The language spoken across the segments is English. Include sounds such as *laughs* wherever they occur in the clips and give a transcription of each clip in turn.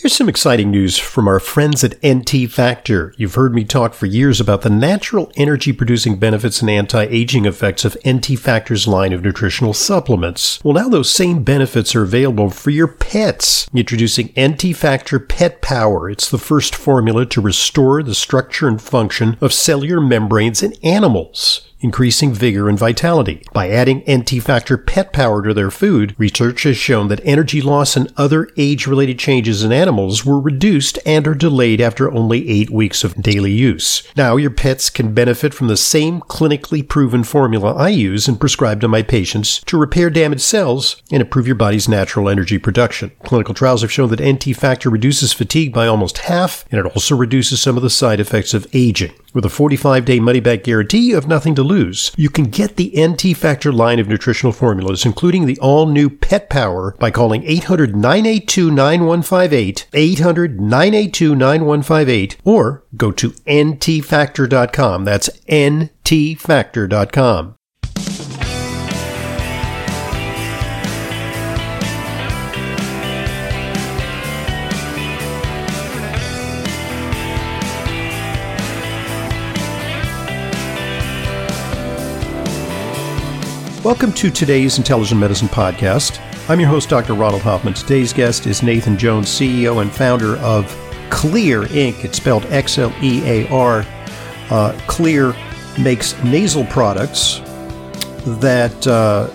Here's some exciting news from our friends at NT Factor. You've heard me talk for years about the natural energy producing benefits and anti aging effects of NT Factor's line of nutritional supplements. Well, now those same benefits are available for your pets. Introducing NT Factor Pet Power. It's the first formula to restore the structure and function of cellular membranes in animals increasing vigor and vitality. By adding NT Factor Pet Power to their food, research has shown that energy loss and other age-related changes in animals were reduced and are delayed after only eight weeks of daily use. Now your pets can benefit from the same clinically proven formula I use and prescribe to my patients to repair damaged cells and improve your body's natural energy production. Clinical trials have shown that NT Factor reduces fatigue by almost half, and it also reduces some of the side effects of aging. With a 45 day money back guarantee, you have nothing to lose. You can get the NT Factor line of nutritional formulas, including the all new Pet Power, by calling 800 982 9158, 800 982 9158, or go to ntfactor.com. That's ntfactor.com. Welcome to today's Intelligent Medicine Podcast. I'm your host, Dr. Ronald Hoffman. Today's guest is Nathan Jones, CEO and founder of Xlear Inc. It's spelled X L E A R. Uh, Xlear makes nasal products that uh,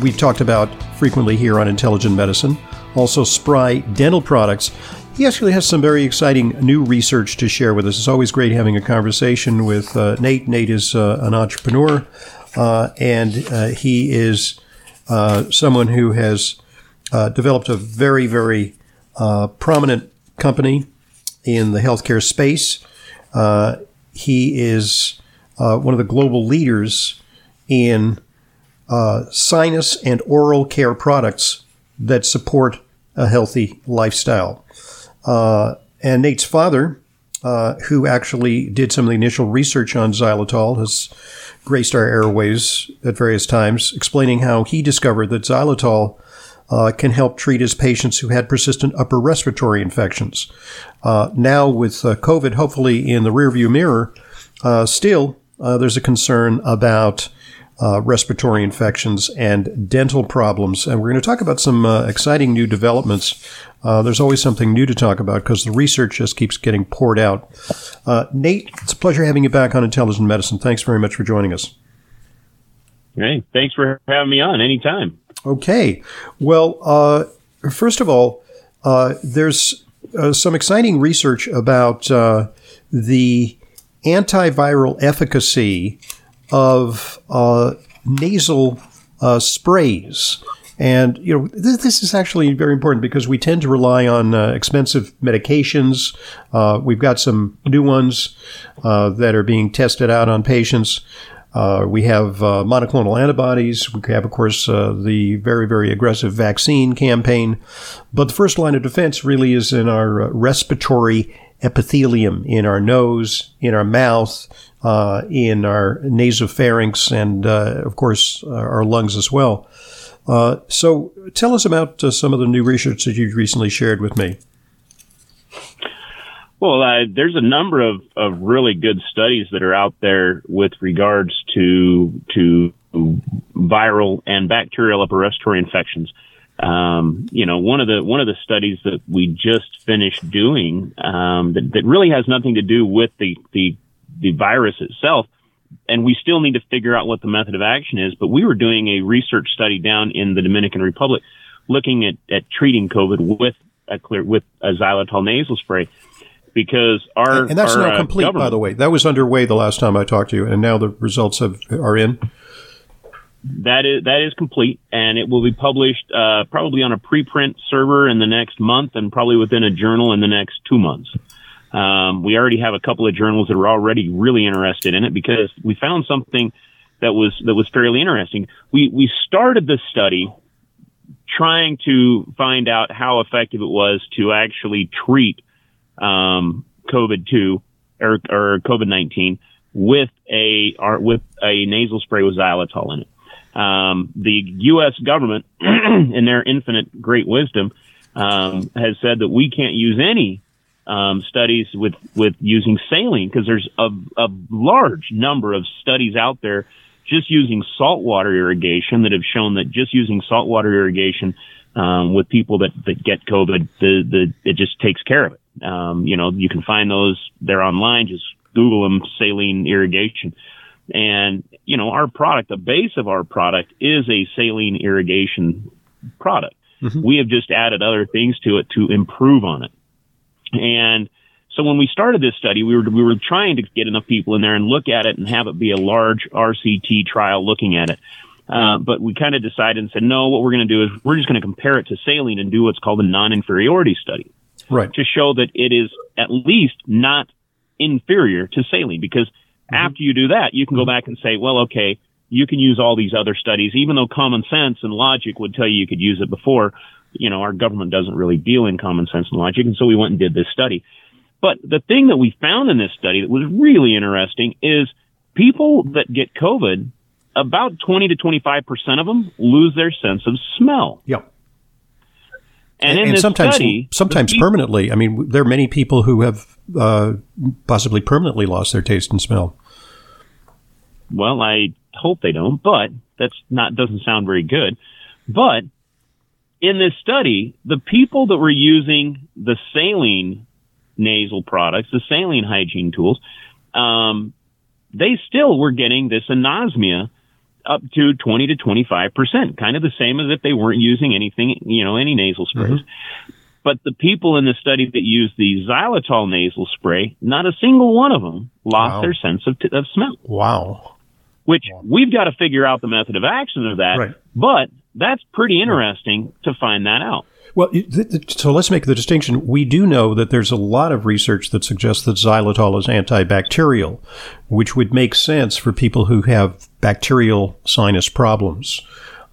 we've talked about frequently here on Intelligent Medicine. Also, Spry dental products. He actually has some very exciting new research to share with us. It's always great having a conversation with uh, Nate. Nate is uh, an entrepreneur and uh, he is uh, someone who has developed a very, very prominent company in the healthcare space. he is one of the global leaders in sinus and oral care products that support a healthy lifestyle. Uh, and Nate's father, uh, who actually did some of the initial research on xylitol, has graced our airways at various times, explaining how he discovered that xylitol uh, can help treat his patients who had persistent upper respiratory infections. Uh, now, with uh, COVID hopefully in the rearview mirror, uh, still uh, there's a concern about uh, respiratory infections and dental problems. And we're going to talk about some exciting new developments uh, there's always something new to talk about because the research just keeps getting poured out. Uh, Nate, it's a pleasure having you back on Intelligent Medicine. Thanks very much for joining us. Hey, thanks for having me on anytime. Okay. Well, uh, first of all, uh, there's uh, some exciting research about uh, the antiviral efficacy of nasal sprays. And you know this, this, is actually very important because we tend to rely on uh, expensive medications. Uh, we've got some new ones uh, that are being tested out on patients. Uh, we have uh, monoclonal antibodies. We have, of course, uh, the very, very aggressive vaccine campaign. But the first line of defense really is in our respiratory epithelium, in our nose, in our mouth, in our nasopharynx, and, of course, our lungs as well. Uh, so tell us about uh, some of the new research that you've recently shared with me. Well, uh, there's a number of, of really good studies that are out there with regards to to viral and bacterial upper respiratory infections. Um, you know, one of the one of the studies that we just finished doing um, that, that really has nothing to do with the the the virus itself, and we still need to figure out what the method of action is. But we were doing a research study down in the Dominican Republic, looking at, at treating COVID with a Xlear with a xylitol nasal spray, because our and that's our, now uh, complete, by the way. That was underway the last time I talked to you, and now the results have are in. That is that is complete, and it will be published uh, probably on a preprint server in the next month, and probably within a journal in the next two months. Um, we already have a couple of journals that are already really interested in it because we found something that was that was fairly interesting. We we started this study trying to find out how effective it was to actually treat um, COVID two or, or COVID nineteen with a or with a nasal spray with xylitol in it. Um, the U.S. government, *clears throat* in their infinite great wisdom, um, has said that we can't use any um, studies with with using saline because there's a, a large number of studies out there just using saltwater irrigation that have shown that just using saltwater irrigation um, with people that, that get COVID, the, the, it just takes care of it. Um, you know, you can find those, they're online, just Google them, saline irrigation. And, you know, our product, the base of our product is a saline irrigation product. Mm-hmm. We have just added other things to it to improve on it. And so when we started this study, we were, we were trying to get enough people in there and look at it and have it be a large RCT trial looking at it. Uh, but we kind of decided and said, no, what we're going to do is we're just going to compare it to saline and do what's called a non-inferiority study. Right. To show that it is at least not inferior to saline because mm-hmm. after you do that, you can go back and say, well, okay, you can use all these other studies, even though common sense and logic would tell you you could use it before. You know, our government doesn't really deal in common sense and logic. And so we went and did this study. But the thing that we found in this study that was really interesting is people that get COVID about 20 to 25% of them lose their sense of smell. Yep. And, and, and sometimes, study, sometimes people, permanently. I mean, there are many people who have uh, possibly permanently lost their taste and smell. Well, I hope they don't, but that's not doesn't sound very good. But in this study, the people that were using the saline nasal products, the saline hygiene tools, um, they still were getting this anosmia up to 20 to 25%, kind of the same as if they weren't using anything, you know, any nasal sprays. Mm-hmm. But the people in the study that used the xylitol nasal spray, not a single one of them lost wow. their sense of, t- of smell. Wow. Which wow. we've got to figure out the method of action of that. Right. But that's pretty interesting to find that out. Well, so let's make the distinction. We do know that there's a lot of research that suggests that xylitol is antibacterial, which would make sense for people who have bacterial sinus problems.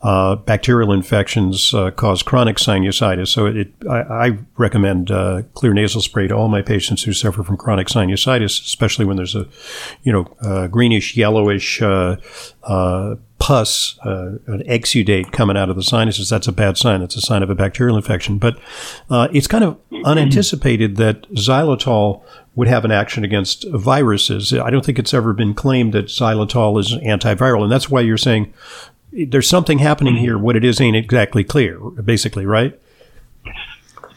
Uh, bacterial infections uh, cause chronic sinusitis. So it, I, I, recommend uh, Xlear nasal spray to all my patients who suffer from chronic sinusitis, especially when there's a, you know, greenish, yellowish uh, uh, pus, uh, an exudate coming out of the sinuses. That's a bad sign. That's a sign of a bacterial infection. But it's kind of unanticipated that xylitol would have an action against viruses. I don't think it's ever been claimed that xylitol is antiviral, and that's why you're saying there's something happening here. What it is ain't exactly clear, basically, right?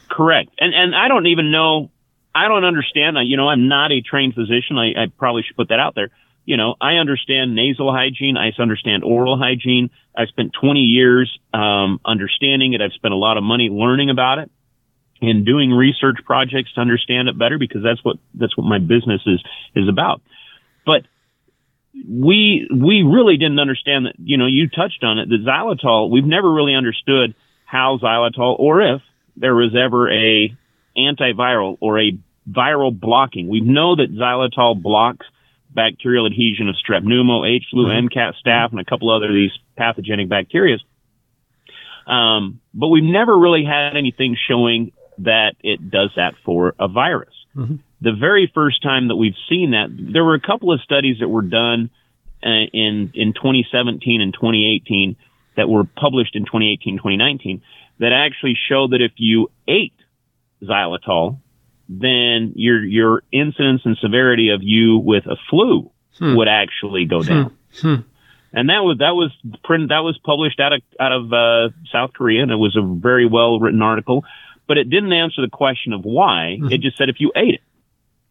Correct. And and I don't even know. I don't understand. You know, I'm not a trained physician. I, I probably should put that out there. You know, I understand nasal hygiene. I understand oral hygiene. I spent 20 years um, understanding it. I've spent a lot of money learning about it and doing research projects to understand it better because that's what that's what my business is is about. But we we really didn't understand that. You know, you touched on it. The xylitol. We've never really understood how xylitol, or if there was ever a antiviral or a viral blocking. We know that xylitol blocks bacterial adhesion of strep pneumo, H. flu, mm-hmm. M. cat staph, and a couple other these pathogenic bacteria. Um, but we've never really had anything showing that it does that for a virus. Mm-hmm the very first time that we've seen that, there were a couple of studies that were done uh, in in 2017 and 2018 that were published in 2018 2019 that actually show that if you ate xylitol, then your your incidence and severity of you with a flu hmm. would actually go down. Hmm. Hmm. And that was that was print that was published out of out of uh, South Korea, and it was a very well written article. But it didn't answer the question of why. It just said if you ate it.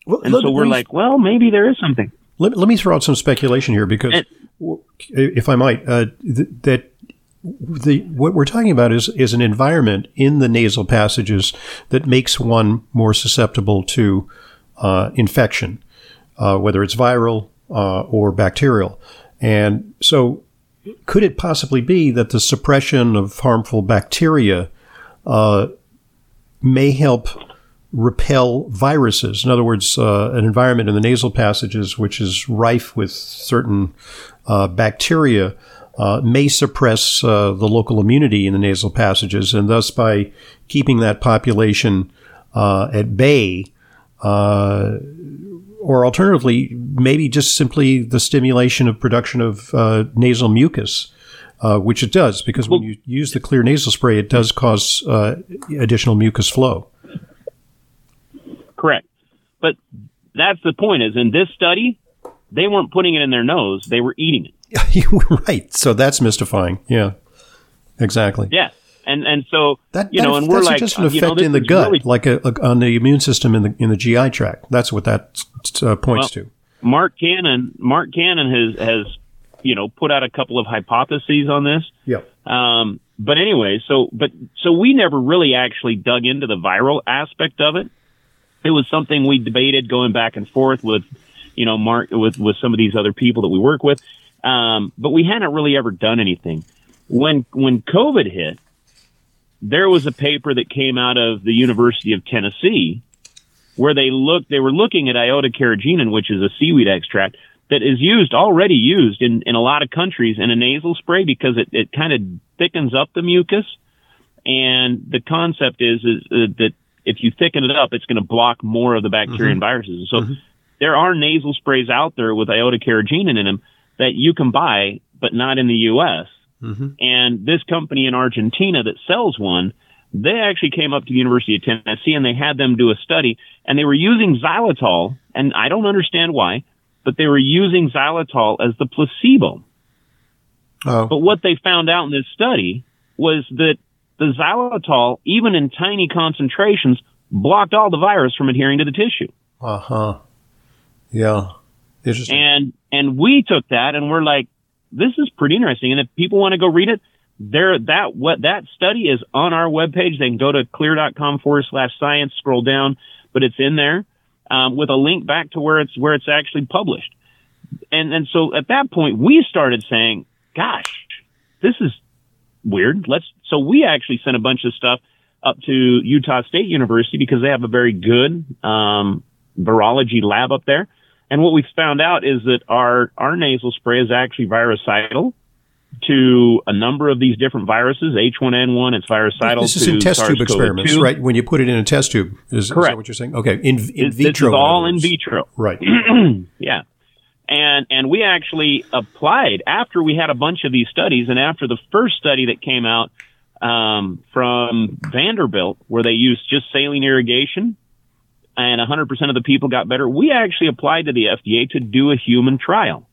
Well, and let, so we're me, like, well, maybe there is something. Let, let me throw out some speculation here because, and, if I might, uh, th- that the what we're talking about is is an environment in the nasal passages that makes one more susceptible to uh, infection, uh, whether it's viral uh, or bacterial. And so, could it possibly be that the suppression of harmful bacteria uh, may help repel viruses. In other words, uh, an environment in the nasal passages which is rife with certain uh, bacteria uh, may suppress uh, the local immunity in the nasal passages, and thus by keeping that population uh, at bay, uh, or alternatively, maybe just simply the stimulation of production of nasal mucus uh, which it does because when you use the Xlear nasal spray, it does cause uh, additional mucus flow. Correct, but that's the point. Is in this study, they weren't putting it in their nose; they were eating it. *laughs* right. So that's mystifying. Yeah. Exactly. Yeah. And and so that, you know, and we're like, just an effect you know, in the gut, really, like a, a, on the immune system in the in the GI tract. That's what that uh, points well, to. Mark Cannon, Mark Cannon has has you know put out a couple of hypotheses on this. Yeah. Um, but anyway, so but so we never really actually dug into the viral aspect of it. It was something we debated going back and forth with, you know, Mark with with some of these other people that we work with. Um, but we hadn't really ever done anything when when COVID hit, there was a paper that came out of the University of Tennessee where they looked they were looking at iota carrageenan, which is a seaweed extract that is used already used in, in a lot of countries in a nasal spray because it, it kind of thickens up the mucus. And the concept is, is uh, that if you thicken it up, it's going to block more of the bacteria mm-hmm. and viruses. So mm-hmm. There are nasal sprays out there with iota carrageenan in them that you can buy, but not in the U.S. Mm-hmm. And this company in Argentina that sells one, they actually came up to the University of Tennessee and they had them do a study and they were using xylitol. And I don't understand why, but they were using xylitol as the placebo. Oh. But what they found out in this study was that the xylitol, even in tiny concentrations, blocked all the virus from adhering to the tissue. Uh huh. Yeah. Interesting. And and we took that and we're like, this is pretty interesting. And if people want to go read it, there that what that study is on our webpage. They can go to xlear.com forward slash science, scroll down, but it's in there um, with a link back to where it's where it's actually published. And and so at that point we started saying, gosh, this is weird. Let's so we actually sent a bunch of stuff up to Utah State University because they have a very good um, virology lab up there. And what we found out is that our, our nasal spray is actually virucidal to a number of these different viruses. H1N1, it's virucidal. This is in test tube experiments, right? When you put it in a test tube, is, Correct. Is what you're saying? Okay, in, in vitro. This is all in vitro, right? *clears throat* yeah, and and we actually applied after we had a bunch of these studies, and after the first study that came out um, from Vanderbilt, where they used just saline irrigation and 100% of the people got better. We actually applied to the FDA to do a human trial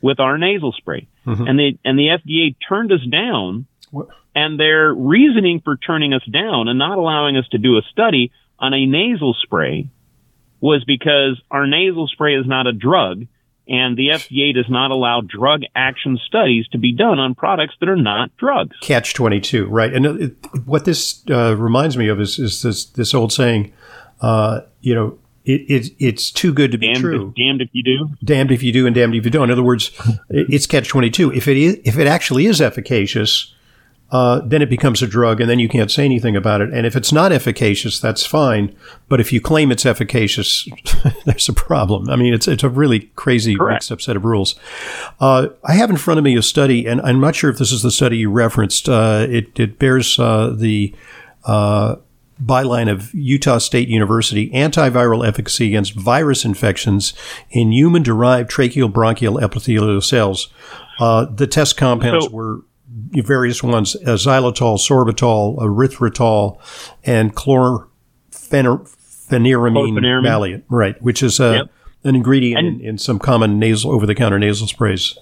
with our nasal spray. Mm-hmm. And the and the FDA turned us down. What? And their reasoning for turning us down and not allowing us to do a study on a nasal spray was because our nasal spray is not a drug and the FDA does not allow drug action studies to be done on products that are not drugs. Catch 22, right. And it, what this uh, reminds me of is, is this, this old saying, uh, you know, it, it, it's too good to be damned true. If, damned if you do. Damned if you do, and damned if you don't. In other words, it's catch twenty two. If it is, if it actually is efficacious, uh, then it becomes a drug, and then you can't say anything about it. And if it's not efficacious, that's fine. But if you claim it's efficacious, *laughs* there's a problem. I mean, it's it's a really crazy mixed up set of rules. Uh, I have in front of me a study, and I'm not sure if this is the study you referenced. Uh, it it bears uh, the uh, byline of Utah State University antiviral efficacy against virus infections in human derived tracheal bronchial epithelial cells. Uh, the test compounds so, were various ones uh, xylitol, sorbitol, erythritol, and chlorpheniramine maleate, right, which is uh, yep. an ingredient in, in some common nasal over the counter nasal sprays.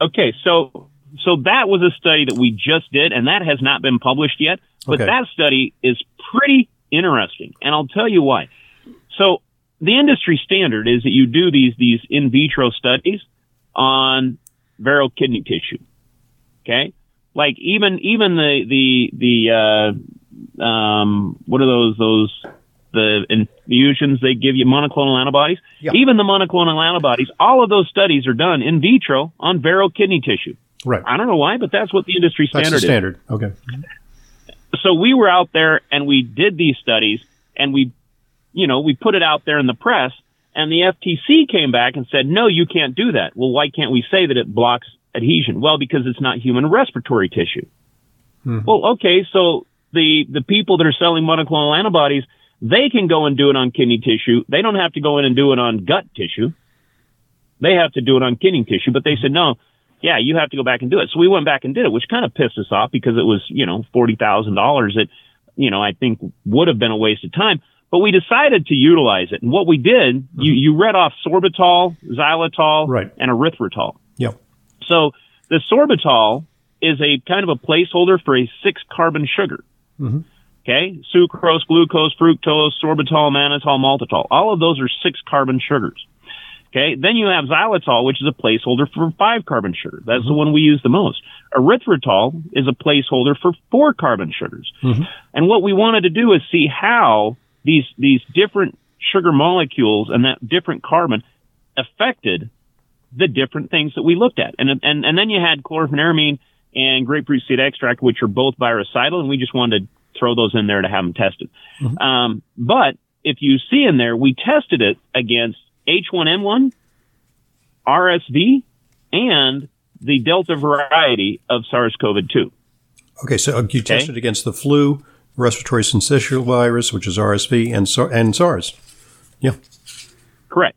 Okay, so so that was a study that we just did, and that has not been published yet. But okay. that study is pretty interesting, and I'll tell you why. So the industry standard is that you do these these in vitro studies on Vero kidney tissue. Okay, like even even the the the uh, um, what are those those the infusions they give you monoclonal antibodies. Yeah. Even the monoclonal antibodies, all of those studies are done in vitro on Vero kidney tissue. Right. I don't know why, but that's what the industry standard that's the standard. Is. Okay so we were out there and we did these studies and we, you know, we put it out there in the press and the FTC came back and said, no, you can't do that. Well, why can't we say that it blocks adhesion? Well, because it's not human respiratory tissue. Hmm. Well, okay. So the, the people that are selling monoclonal antibodies, they can go and do it on kidney tissue. They don't have to go in and do it on gut tissue. They have to do it on kidney tissue, but they said, no, yeah, you have to go back and do it. So we went back and did it, which kind of pissed us off because it was, you know, $40,000 that, you know, I think would have been a waste of time. But we decided to utilize it. And what we did, mm-hmm. you, you read off sorbitol, xylitol, right. and erythritol. Yeah. So the sorbitol is a kind of a placeholder for a six carbon sugar. Mm-hmm. Okay. Sucrose, glucose, fructose, sorbitol, mannitol, maltitol. All of those are six carbon sugars. Okay. Then you have xylitol, which is a placeholder for five carbon sugar. That's mm-hmm. the one we use the most. Erythritol is a placeholder for four carbon sugars. Mm-hmm. And what we wanted to do is see how these, these different sugar molecules and that different carbon affected the different things that we looked at. And, and, and then you had chlorpheniramine and grapefruit seed extract, which are both virucidal, and we just wanted to throw those in there to have them tested. Mm-hmm. Um, but if you see in there, we tested it against H1N1, RSV, and the Delta variety of SARS-CoV-2. Okay, so you tested okay. against the flu, respiratory syncytial virus, which is RSV, and, and SARS. Yeah. Correct.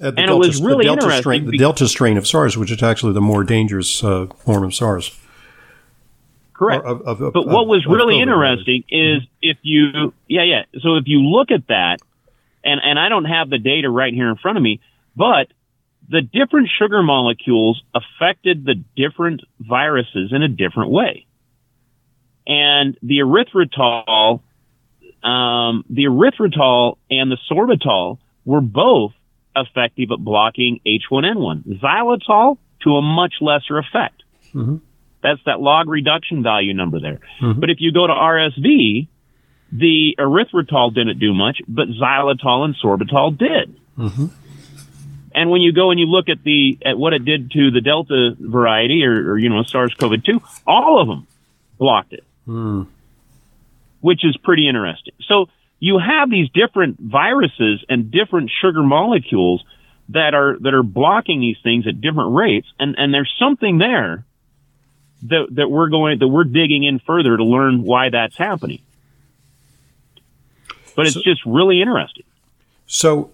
Uh, and Delta, it was really the interesting. Strain, the Delta strain of SARS, which is actually the more dangerous uh, form of SARS. Correct. Of, of, of, but what was really interesting is mm-hmm. if you, yeah, yeah. So if you look at that, and, and I don't have the data right here in front of me, but the different sugar molecules affected the different viruses in a different way. And the erythritol, um, the erythritol and the sorbitol were both effective at blocking H1N1. Xylitol to a much lesser effect. Mm-hmm. That's that log reduction value number there. Mm-hmm. But if you go to RSV, the erythritol didn't do much, but xylitol and sorbitol did. Mm-hmm. And when you go and you look at the at what it did to the Delta variety or, or you know SARS-CoV-2, all of them blocked it, mm. which is pretty interesting. So you have these different viruses and different sugar molecules that are that are blocking these things at different rates, and and there's something there that that we're going that we're digging in further to learn why that's happening. But it's so, just really interesting. So,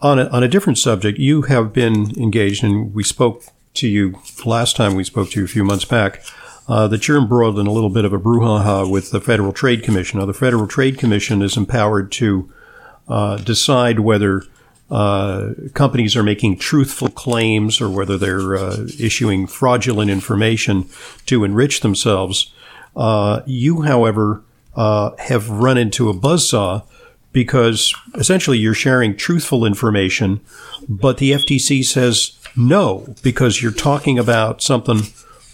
on a, on a different subject, you have been engaged, and we spoke to you last time we spoke to you a few months back. Uh, that you're embroiled in a little bit of a brouhaha with the Federal Trade Commission. Now, the Federal Trade Commission is empowered to uh, decide whether uh, companies are making truthful claims or whether they're uh, issuing fraudulent information to enrich themselves. Uh, you, however, uh, have run into a buzzsaw because essentially you're sharing truthful information, but the FTC says no because you're talking about something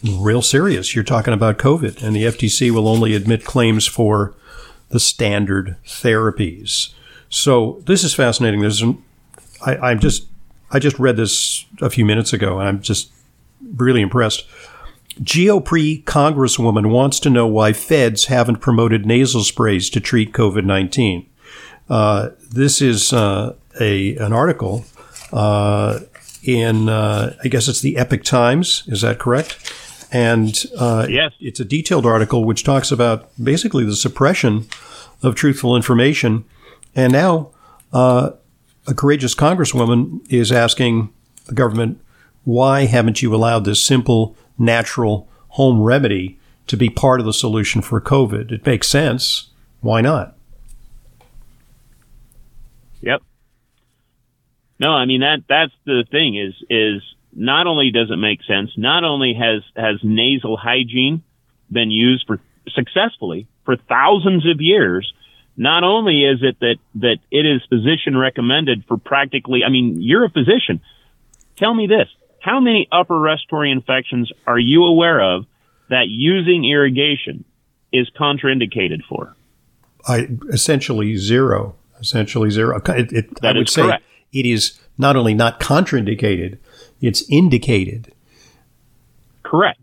real serious. You're talking about COVID, and the FTC will only admit claims for the standard therapies. So this is fascinating. There's an I, I'm just I just read this a few minutes ago, and I'm just really impressed. GOP congresswoman wants to know why feds haven't promoted nasal sprays to treat COVID 19. Uh, this is uh, a an article uh, in, uh, I guess it's the Epoch Times. Is that correct? And uh, yes. it's a detailed article which talks about basically the suppression of truthful information. And now uh, a courageous congresswoman is asking the government, why haven't you allowed this simple, natural home remedy to be part of the solution for COVID? It makes sense. Why not? Yep. No, I mean that that's the thing is is not only does it make sense, not only has has nasal hygiene been used for successfully for thousands of years, not only is it that, that it is physician recommended for practically, I mean, you're a physician. Tell me this. How many upper respiratory infections are you aware of that using irrigation is contraindicated for? I essentially zero. Essentially zero. It, it, I would say correct. It is not only not contraindicated, it's indicated. Correct.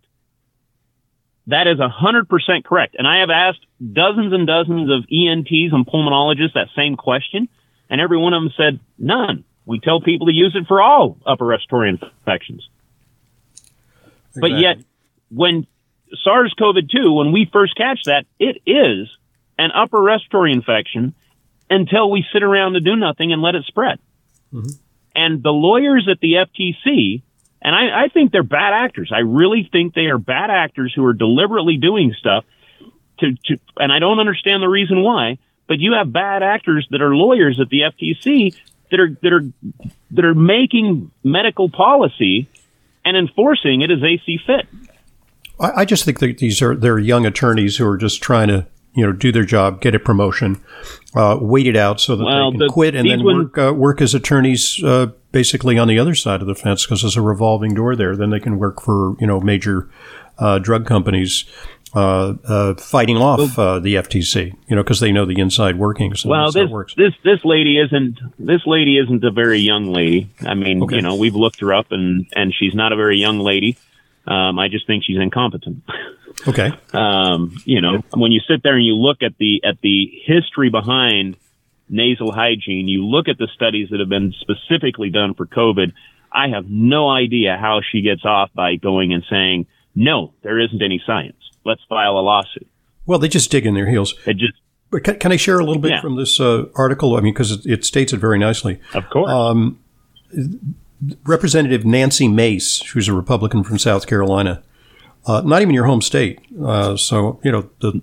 That is 100% correct. And I have asked dozens and dozens of ENTs and pulmonologists that same question, and every one of them said, none. We tell people to use it for all upper respiratory infections. Exactly. But yet, when SARS CoV 2, when we first catch that, it is an upper respiratory infection until we sit around to do nothing and let it spread. Mm-hmm. And the lawyers at the FTC And I, I think they're bad actors. I really think they are bad actors who are deliberately doing stuff to, to, and I don't understand the reason why, but you have bad actors that are lawyers at the FTC that are, that are, that are making medical policy and enforcing it as they see fit. I, I just think that these are, they're young attorneys who are just trying to, you know, do their job, get a promotion, uh, wait it out so that well, they can the, quit and then work, uh, work as attorneys, uh, basically on the other side of the fence because there's a revolving door there. Then they can work for, you know, major, uh, drug companies uh, uh, fighting off uh, the FTC, you know, because they know the inside workings. well, this this this lady isn't this lady isn't a very young lady. I mean, okay. you know, we've looked her up, and and she's not a very young lady. Um, I just think she's incompetent. *laughs* Okay. um, you know, when you sit there and you look at the at the history behind nasal hygiene, you look at the studies that have been specifically done for COVID. I have no idea how she gets off by going and saying, no, there isn't any science let's file a lawsuit. Well, they just dig in their heels. It just. Can, can I share a little bit yeah. from this uh, article? I mean, because it, it, states it very nicely. Of course. Um, Representative Nancy Mace, who's a Republican from South Carolina, uh, not even your home state. Uh, so you know, the,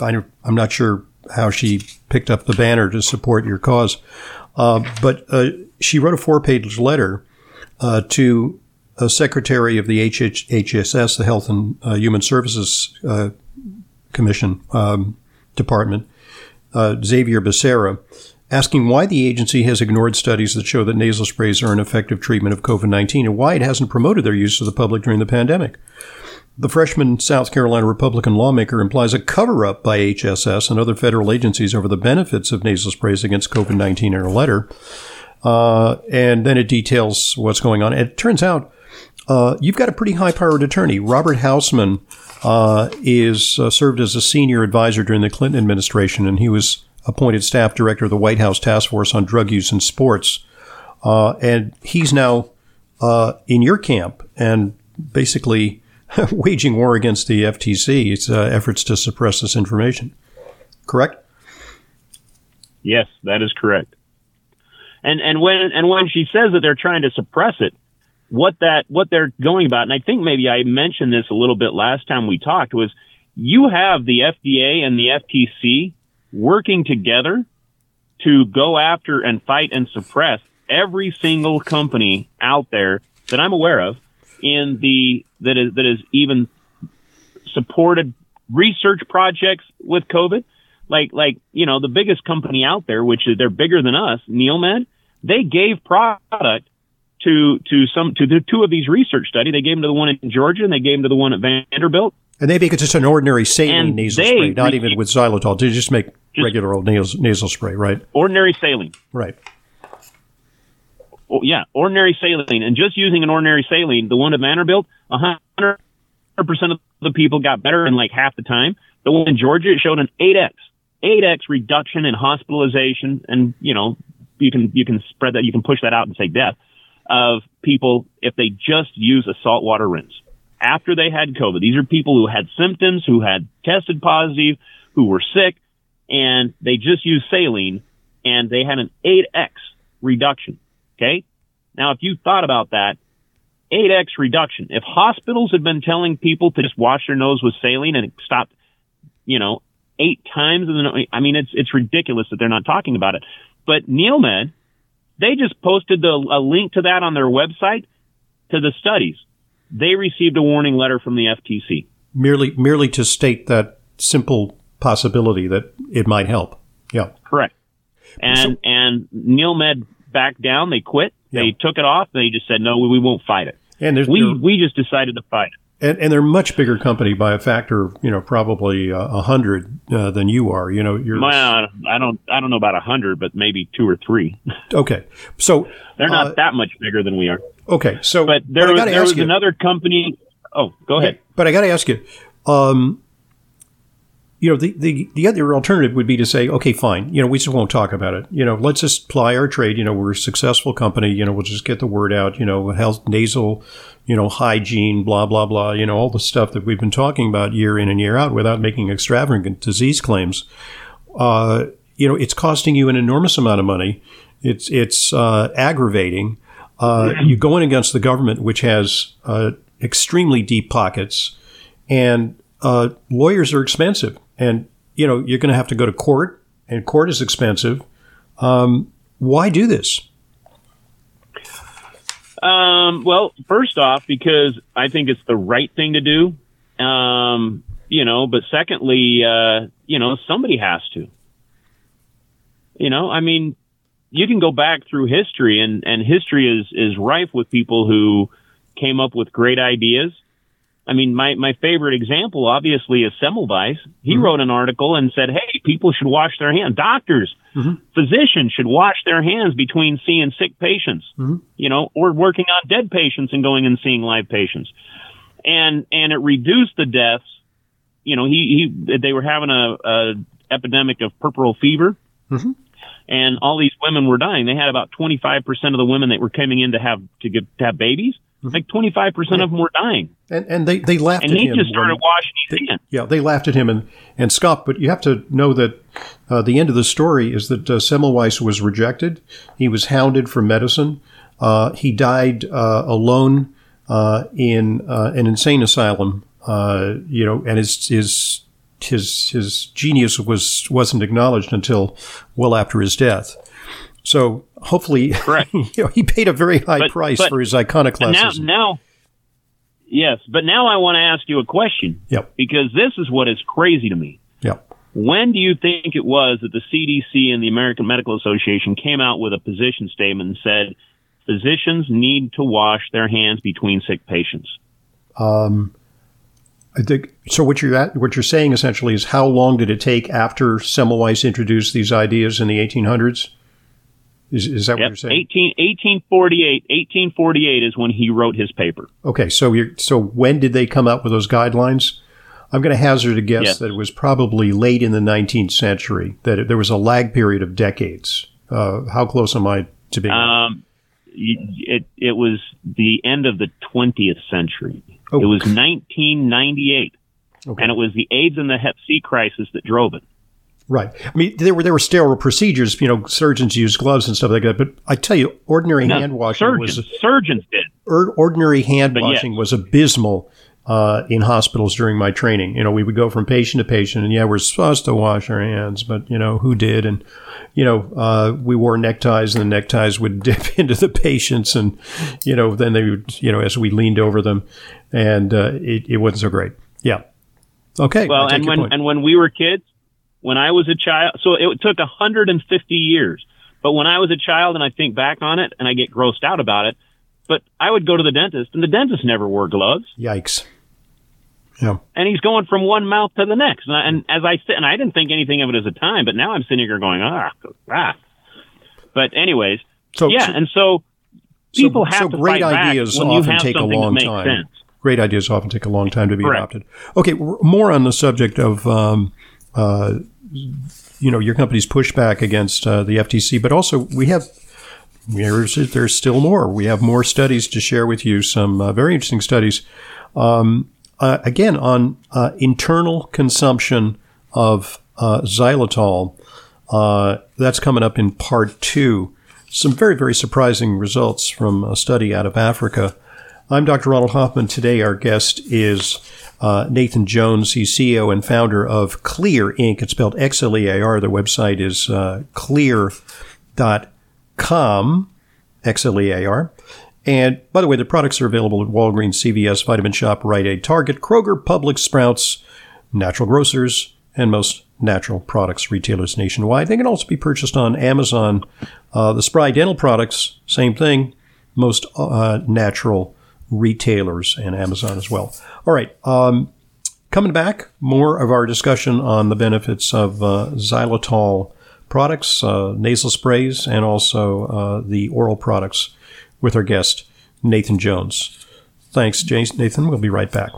I, am not sure how she picked up the banner to support your cause, uh, but uh, she wrote a four-page letter uh, to a secretary of the HHS, the Health and uh, Human Services Commission um, Department, uh, Xavier Becerra, asking why the agency has ignored studies that show that nasal sprays are an effective treatment of COVID 19 and why it hasn't promoted their use to the public during the pandemic. The freshman South Carolina Republican lawmaker implies a cover up by HSS and other federal agencies over the benefits of nasal sprays against COVID 19 in a letter. Uh, and then it details what's going on. It turns out uh, you've got a pretty high powered attorney. Robert Housman uh, is uh, served as a senior advisor during the Clinton administration, and he was appointed staff director of the White House Task Force on Drug Use in Sports. Uh, and he's now uh, in your camp and basically *laughs* waging war against the FTC's efforts to suppress this information. Correct? Yes, that is correct. And and when and when she says that they're trying to suppress it, what that what they're going about, and I think maybe I mentioned this a little bit last time we talked, was you have the FDA and the FTC working together to go after and fight and suppress every single company out there that I'm aware of in the that is that is even supported research projects with COVID. Like like you know the biggest company out there, which is they're bigger than us, NeilMed. They gave product to to some to the two of these research studies. They gave them to the one in Georgia and they gave them to the one at Vanderbilt. And they make it just an ordinary saline nasal spray, not even with xylitol. They just make just regular old nasal, nasal spray, right? Ordinary saline. Right. Oh, yeah, ordinary saline. And just using an ordinary saline, the one at Vanderbilt, 100% of the people got better in like half the time. The one in Georgia, it showed an 8x, 8x reduction in hospitalization. And, you know, you can, you can spread that, you can push that out and say death of people if they just use a saltwater rinse after they had COVID. These are people who had symptoms, who had tested positive, who were sick, and they just used saline and they had an 8x reduction. Okay. Now, if you thought about that, 8x reduction, if hospitals had been telling people to just wash their nose with saline and stopped, you know, eight times, I mean, it's, it's ridiculous that they're not talking about it. But NeilMed they just posted the, a link to that on their website to the studies. They received a warning letter from the FTC. Merely, merely to state that simple possibility that it might help. Yeah. Correct. And, so, and NeilMed backed down. They quit. Yeah. They took it off. They just said, no, we won't fight it. And there's, we, we just decided to fight it. And, and, they're a much bigger company by a factor, of you know, probably a uh, hundred uh, than you are. You know, you're. Well, I don't, I don't know about a hundred, but maybe two or three. *laughs* Okay, so they're not uh, that much bigger than we are. Okay, so but there, but was, there was you, another company. Oh, go ahead. But I got to ask you, um, you know, the, the, the other alternative would be to say, okay, fine, you know, we just won't talk about it. You know, let's just ply our trade. You know, we're a successful company. You know, we'll just get the word out. You know, health, nasal, you know, hygiene, blah blah blah. You know, all the stuff that we've been talking about year in and year out without making extravagant disease claims. Uh, you know, it's costing you an enormous amount of money. It's it's uh, aggravating. Uh, you go in against the government, which has uh, extremely deep pockets, and uh, lawyers are expensive, and you know you're going to have to go to court, and court is expensive. Um, why do this? Um, well, first off, because I think it's the right thing to do. Um, you know, but secondly, uh, you know, somebody has to. You know, I mean, you can go back through history and, and history is, is rife with people who came up with great ideas. I mean, my, my favorite example, obviously, is Semmelweis. He mm-hmm. wrote an article and said, Hey, people should wash their hands. Doctors, mm-hmm. physicians should wash their hands between seeing sick patients, mm-hmm. you know, or working on dead patients and going and seeing live patients. And, and it reduced the deaths. You know, he, he, they were having a, a epidemic of puerperal fever. Mm-hmm and all these women were dying. They had about 25% of the women that were coming in to have to get to have babies. Mm-hmm. Like 25% of them were dying. And and they, they laughed and at him. And he just started when, washing his they, hands. Yeah, they laughed at him and, and scoffed. But you have to know that uh, the end of the story is that uh, Semmelweis was rejected. He was hounded for medicine. Uh, he died uh, alone uh, in uh, an insane asylum. you know, and his his his his genius was wasn't acknowledged until well after his death. So hopefully, *laughs* you know, he paid a very high but, price but for his iconoclasm. Now, now, yes, but now I want to ask you a question. Yep. Because this is what is crazy to me. Yep. When do you think it was that the CDC and the American Medical Association came out with a position statement and said physicians need to wash their hands between sick patients? Um, I think so. What you're at, what you're saying essentially is how long did it take after Semmelweis introduced these ideas in the 1800s? Is, is that yep. what you're saying? 18, 1848. 1848 is when he wrote his paper. Okay, so you're, so when did they come up with those guidelines? I'm going to hazard a guess yes. that it was probably late in the 19th century. That it, there was a lag period of decades. Uh, how close am I to being? Um, it it was the end of the 20th century. Oh. It was 1998, okay. and it was the AIDS and the Hep C crisis that drove it. Right. I mean, there were there were sterile procedures. You know, surgeons used gloves and stuff like that. But I tell you, ordinary no, hand washing surgeons, was surgeons did. Ordinary hand but washing yes. was abysmal uh, in hospitals during my training. You know, we would go from patient to patient, and yeah, we're supposed to wash our hands, but you know, who did? And you know, uh, we wore neckties, and the neckties would *laughs* dip into the patients, and you know, then they would, you know, as we leaned over them, and uh, it, it wasn't so great. Yeah. Okay. Well, and when and when we were kids, when I was a child, so it took 150 years. But when I was a child and I think back on it and I get grossed out about it, but I would go to the dentist and the dentist never wore gloves. Yikes. Yeah. And he's going from one mouth to the next. And, I, and as I sit, and I didn't think anything of it as a time, but now I'm sitting here going, ah, ah. But anyways, so, yeah. So, and so people so, have so to great fight ideas back when often take a long time. Sense. Great ideas often take a long time to be Correct. adopted. Okay, more on the subject of um, uh, you know, your company's pushback against uh, the FTC, but also we have there's, still more. We have more studies to share with you. Some uh, very interesting studies. Um, uh, again, on uh, internal consumption of uh, xylitol. Uh, that's coming up in part two. Some very, very surprising results from a study out of Africa. I'm Dr. Ronald Hoffman. Today, our guest is uh, Nathan Jones. He's CEO and founder of Xlear Inc. It's spelled X L E A R. The website is uh, xlear.com, X L E A R. And by the way, the products are available at Walgreens, CVS, Vitamin Shoppe, Rite Aid, Target, Kroger, Publix, Sprouts, natural grocers, and most natural products retailers nationwide. They can also be purchased on Amazon. Uh, the Spry Dental products, same thing, most uh, natural retailers and Amazon as well. All right. Um, coming back, more of our discussion on the benefits of uh, xylitol products, uh, nasal sprays, and also uh, the oral products with our guest, Nathan Jones. Thanks, Nathan. We'll be right back.